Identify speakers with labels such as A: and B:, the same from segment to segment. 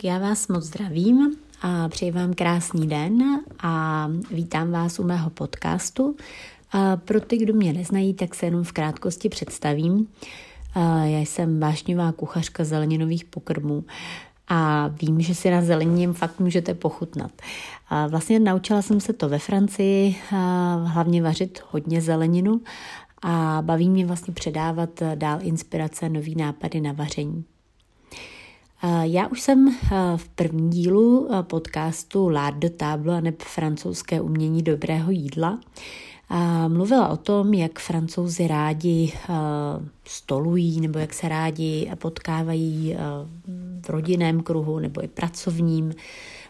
A: Tak já vás moc zdravím a přeji vám krásný den a vítám vás u mého podcastu. A pro ty, kdo mě neznají, tak se jenom v krátkosti představím. Já jsem vášnivá kuchařka zeleninových pokrmů a vím, že si na zelenině fakt můžete pochutnat. A vlastně naučila jsem se to ve Francii, hlavně vařit hodně zeleninu a baví mě vlastně předávat dál inspirace, nový nápady na vaření. Já už jsem v prvním dílu podcastu L'Art de Table, nebo francouzské umění dobrého jídla, mluvila o tom, jak francouzi rádi stolují nebo jak se rádi potkávají v rodinném kruhu nebo i pracovním.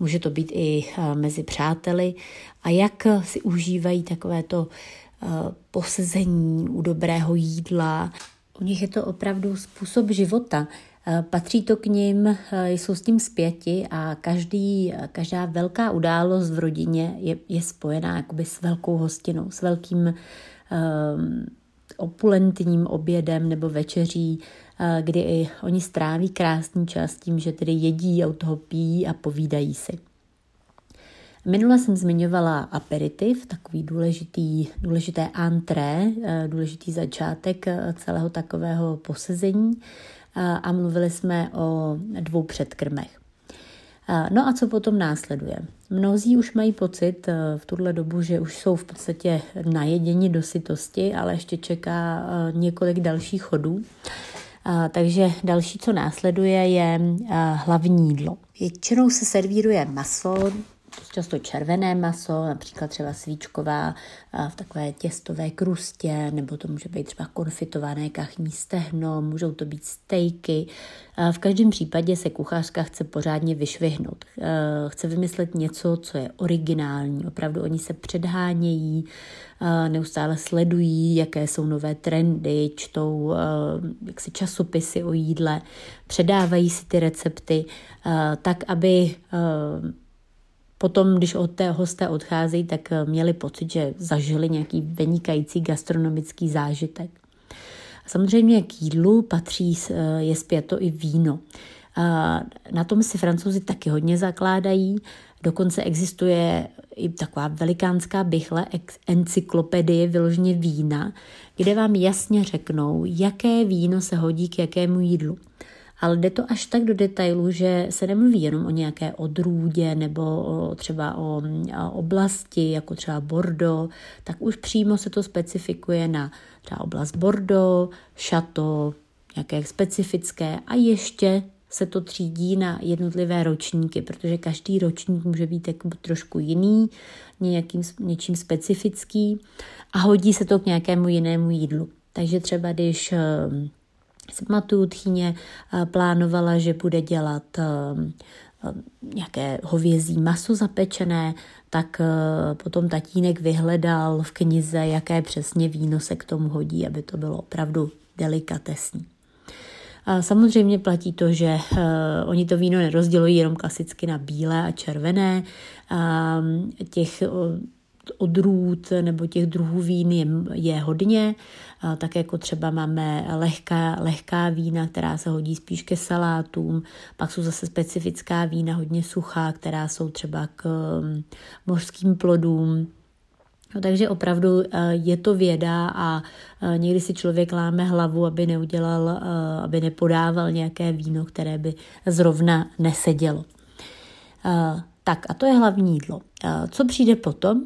A: Může to být i mezi přáteli a jak si užívají takovéto posezení u dobrého jídla. U nich je to opravdu způsob života. Eh, patří to k ním, eh, jsou s tím zpěti a každý, každá velká událost v rodině je, je spojená jakoby s velkou hostinou, s velkým um, opulentním obědem nebo večeří, kdy i oni stráví krásný čas tím, že tedy jedí a u toho pijí a povídají si. Minule jsem zmiňovala aperitiv, takový důležitý, důležité antré, důležitý začátek celého takového posezení a mluvili jsme o dvou předkrmech. No a co potom následuje? Mnozí už mají pocit e, v tuhle dobu, že už jsou v podstatě najeděni do sytosti, ale ještě čeká e, několik dalších chodů. Takže další, co následuje, je e, hlavní jídlo. Většinou se servíruje maso, často červené maso, například třeba svíčková v takové těstové krustě, nebo to může být třeba konfitované kachní stehno, můžou to být stejky. V každém případě se kuchařka chce pořádně vyšvihnout. Chce vymyslet něco, co je originální. Opravdu oni se předhánějí, neustále sledují, jaké jsou nové trendy, čtou jak si časopisy o jídle, předávají si ty recepty, tak aby Potom, když od té hosté odcházejí, tak eh, měli pocit, že zažili nějaký vynikající gastronomický zážitek. A samozřejmě k jídlu patří, eh, je zpěto i víno. A na tom si francouzi taky hodně zakládají. Dokonce existuje i taková velikánská bychle encyklopedie vyloženě vína, kde vám jasně řeknou, jaké víno se hodí k jakému jídlu ale jde to až tak do detailu, že se nemluví jenom o nějaké odrůdě nebo o, třeba o, oblasti, jako třeba Bordeaux, tak už přímo se to specifikuje na třeba oblast Bordeaux, šato, nějaké specifické a ještě se to třídí na jednotlivé ročníky, protože každý ročník může být jako trošku jiný, nějakým, něčím specifický a hodí se to k nějakému jinému jídlu. Takže třeba když si pamatuju, tchýně eh, plánovala, že bude dělat eh, eh, nějaké hovězí maso zapečené, tak potom tatínek vyhledal v knize, jaké přesně víno se k tomu hodí, aby to bylo opravdu delikatesní. A samozřejmě platí to, že uh, oni to víno nerozdělují jenom klasicky na bílé a červené. Uh, těch uh, odrůd nebo těch druhů vín je, je hodně, tak jako třeba máme lehká, lehká vína, která se hodí spíš ke salátům, pak jsou zase specifická vína, hodně suchá, která jsou třeba k mm, mořským plodům, No, takže opravdu je to věda a někdy si člověk láme hlavu, aby neudělal, aby nepodával nějaké víno, které by zrovna nesedělo. Tak a to je hlavní jídlo. Co přijde potom?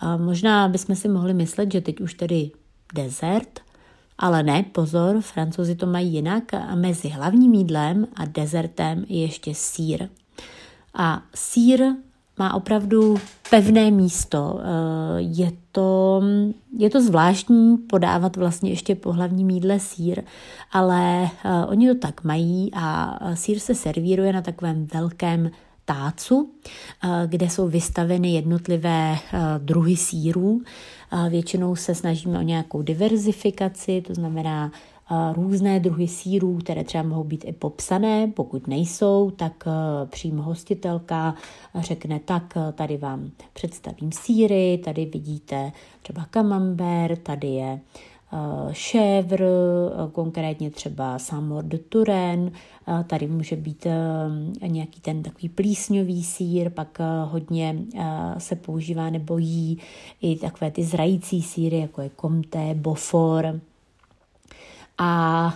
A: A možná bychom si mohli myslet, že teď už tedy dezert, ale ne, pozor, francouzi to mají jinak a mezi hlavním jídlem a dezertem je ještě sír. A sír má opravdu pevné místo. Eh, je to, je to zvláštní podávat vlastně ještě po hlavním jídle sír, ale eh, oni to tak mají a sír se servíruje na takovém velkém tácu, eh, kde jsou vystaveny jednotlivé eh, druhy sírů. Většinou se snažíme o nějakou diverzifikaci, to znamená eh, různé druhy sírů, které třeba mohou být i popsané. Pokud nejsou, tak přímo hostitelka řekne, tak tady vám představím síry, tady vidíte třeba camembert, tady je šévr, konkrétně třeba Samor de Turen, tady může být nějaký ten takový plísňový sír, pak hodně se používá nebo jí i takové ty zrající síry, jako je Comté, Beaufort, a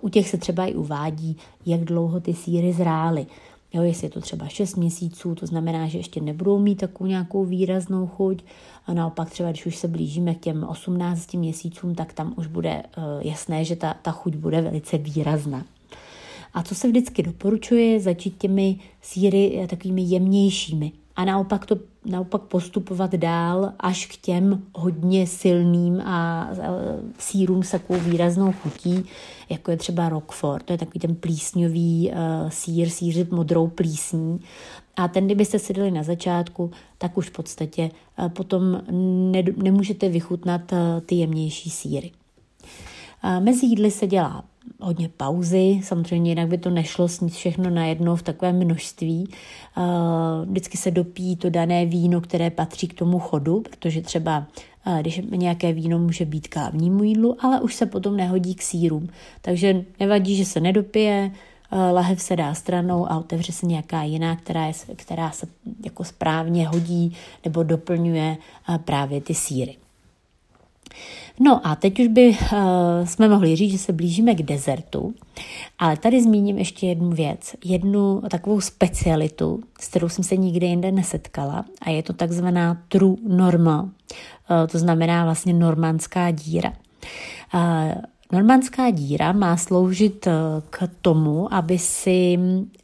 A: u těch se třeba i uvádí, jak dlouho ty síry zrály. Jo, jestli je to třeba 6 měsíců, to znamená, že ještě nebudou mít takovou nějakou výraznou chuť. A naopak třeba, když už se blížíme k těm 18 měsícům, tak tam už bude uh, jasné, že ta, ta chuť bude velice výrazná. A co se vždycky doporučuje, začít těmi síry takovými jemnějšími a naopak to naopak postupovat dál až k těm hodně silným a sírům s takovou výraznou chutí, jako je třeba Roquefort, to je takový ten plísňový uh, sír, síř modrou plísní. A ten, kdybyste si dali na začátku, tak už v podstatě uh, potom ne, nemůžete vychutnat uh, ty jemnější síry. Mezi jídly se dělá hodně pauzy, samozřejmě jinak by to nešlo snít všechno najednou v takovém množství. Vždycky se dopíjí to dané víno, které patří k tomu chodu, protože třeba když nějaké víno může být k hlavnímu jídlu, ale už se potom nehodí k sírům. Takže nevadí, že se nedopije, lahev se dá stranou a otevře se nějaká jiná, která, je, která se jako správně hodí nebo doplňuje právě ty síry. No a teď už by uh, jsme mohli říct, že se blížíme k dezertu, ale tady zmíním ještě jednu věc, jednu takovou specialitu, s kterou jsem se nikdy jinde nesetkala a je to takzvaná true norma, uh, to znamená vlastně normandská díra. Normandská díra má sloužit k tomu, aby, si,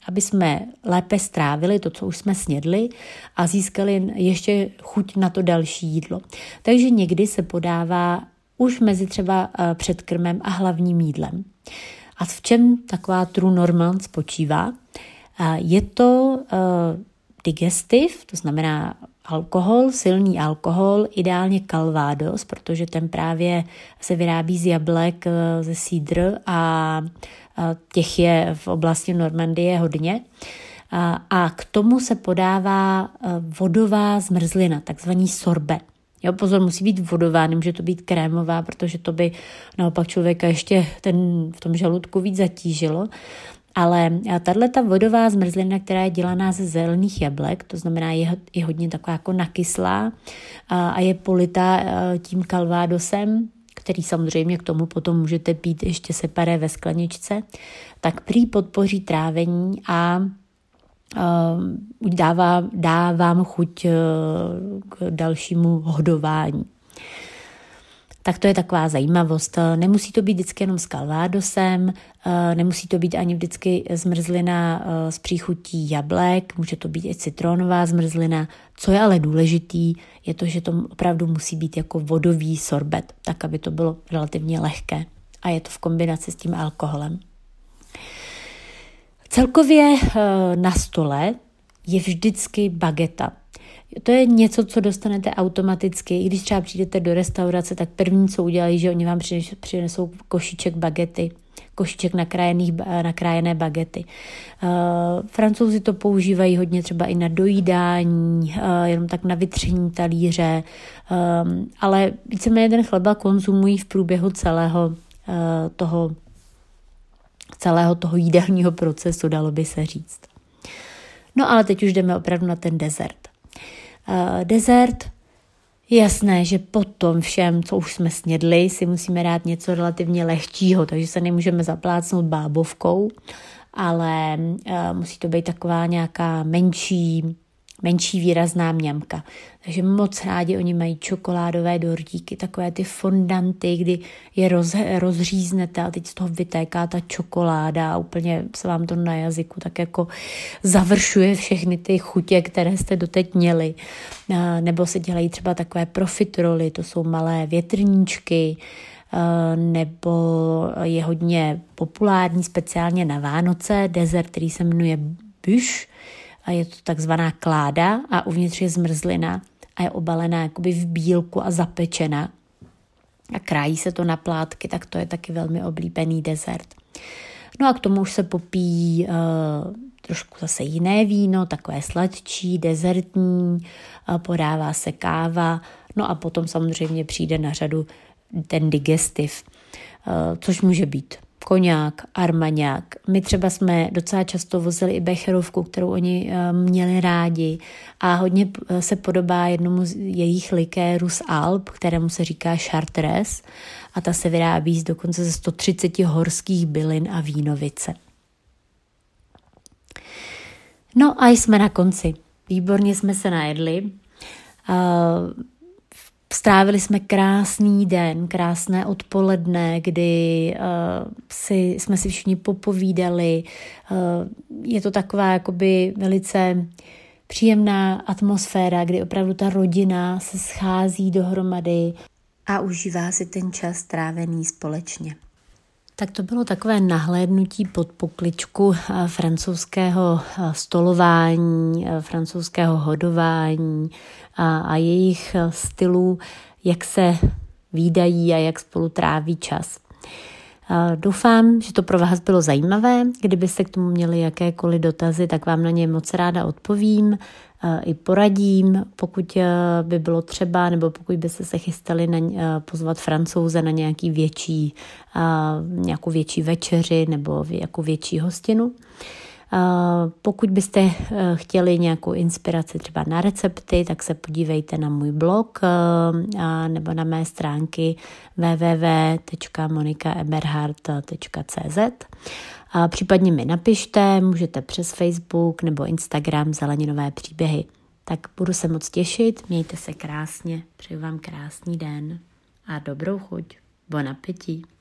A: aby jsme lépe strávili to, co už jsme snědli a získali ještě chuť na to další jídlo. Takže někdy se podává už mezi třeba eh, předkrmem a hlavním jídlem. A v čem taková true normand spočívá? Eh, je to eh, digestiv, to znamená alkohol, silný alkohol, ideálně calvados, protože ten právě se vyrábí z jablek, ze sídr a těch je v oblasti Normandie hodně. A k tomu se podává vodová zmrzlina, takzvaný sorbet. Jo, pozor, musí být vodová, nemůže to být krémová, protože to by naopak člověka ještě ten, v tom žaludku víc zatížilo. Ale tahle ta vodová zmrzlina, která je dělaná ze zelených jablek, to znamená je, je hodně taková jako nakyslá a, je politá tím kalvádosem, který samozřejmě k tomu potom můžete pít ještě separé ve skleničce, tak prý podpoří trávení a dává, dá vám chuť k dalšímu hodování. Tak to je taková zajímavost. Nemusí to být vždycky jenom s kalvádosem, eh, nemusí to být ani vždycky zmrzlina eh, s příchutí jablek, může to být i citronová zmrzlina. Co je ale důležitý, je to, že to opravdu musí být jako vodový sorbet, tak aby to bylo relativně lehké. A je to v kombinaci s tím alkoholem. Celkově eh, na stole je vždycky bageta. To je něco, co dostanete automaticky. I když třeba přijdete do restaurace, tak první, co udělají, že oni vám přinesou košíček bagety, košíček nakrájených, nakrájené bagety. Uh, Francouzi to používají hodně třeba i na dojídání, uh, jenom tak na vytření talíře, um, ale víceméně ten chleba konzumují v průběhu celého uh, toho celého toho jídelního procesu, dalo by se říct. No ale teď už jdeme opravdu na ten dezert. Uh, dezert. Jasné, že po tom všem, co už jsme snědli, si musíme dát něco relativně lehčího, takže se nemůžeme zaplácnout bábovkou, ale uh, musí to být taková nějaká menší, menší výrazná mňamka. Takže moc rádi oni mají čokoládové dortíky, takové ty fondanty, kdy je roz, rozříznete a teď z toho vytéká ta čokoláda a úplně se vám to na jazyku tak jako završuje všechny ty chutě, které jste doteď měli. Nebo se dělají třeba takové profitroly, to jsou malé větrníčky, nebo je hodně populární speciálně na Vánoce dezert, který se jmenuje Bush, a je to takzvaná kláda a uvnitř je zmrzlina a je obalená jakoby v bílku a zapečena a krájí se to na plátky, tak to je taky velmi oblíbený dezert. No a k tomu už se popíjí uh, trošku zase jiné víno, takové sladčí, dezertní, uh, podává se káva, no a potom samozřejmě přijde na řadu ten digestiv, což může být koňák, armaňák. My třeba jsme docela často vozili i becherovku, kterou oni eh, měli rádi a hodně eh, se podobá jednomu z jejich likérů z Alp, kterému se říká Chartres a ta se vyrábí z dokonce ze 130 horských bylin a vínovice. No a jsme na konci. Výborně jsme se najedli. Uh, Strávili jsme krásný den, krásné odpoledne, kdy uh, si, jsme si všichni popovídali. Uh, je to taková jakoby velice příjemná atmosféra, kdy opravdu ta rodina se schází dohromady a užívá si ten čas strávený společně. Tak to bylo takové nahlédnutí pod pokličku eh, francouzského stolování, francouzského hodování, a, a jejich stylů, jak se výdají a jak spolu tráví čas. Doufám, že to pro vás bylo zajímavé. Kdybyste k tomu měli jakékoliv dotazy, tak vám na ně moc ráda odpovím i poradím, pokud by bylo třeba, nebo pokud byste se chystali na, pozvat francouze na nějaký větší, nějakou větší večeři nebo jako větší hostinu. Pokud byste eh, chtěli nějakou inspiraci třeba na recepty, tak se podívejte na můj blog eh, nebo na mé stránky www.monikaeberhardt.cz. Případně mi napište, můžete přes Facebook nebo Instagram Zeleninové příběhy. Tak budu se moc těšit, mějte se krásně, přeju vám krásný den a dobrou chuť. Bon appétit.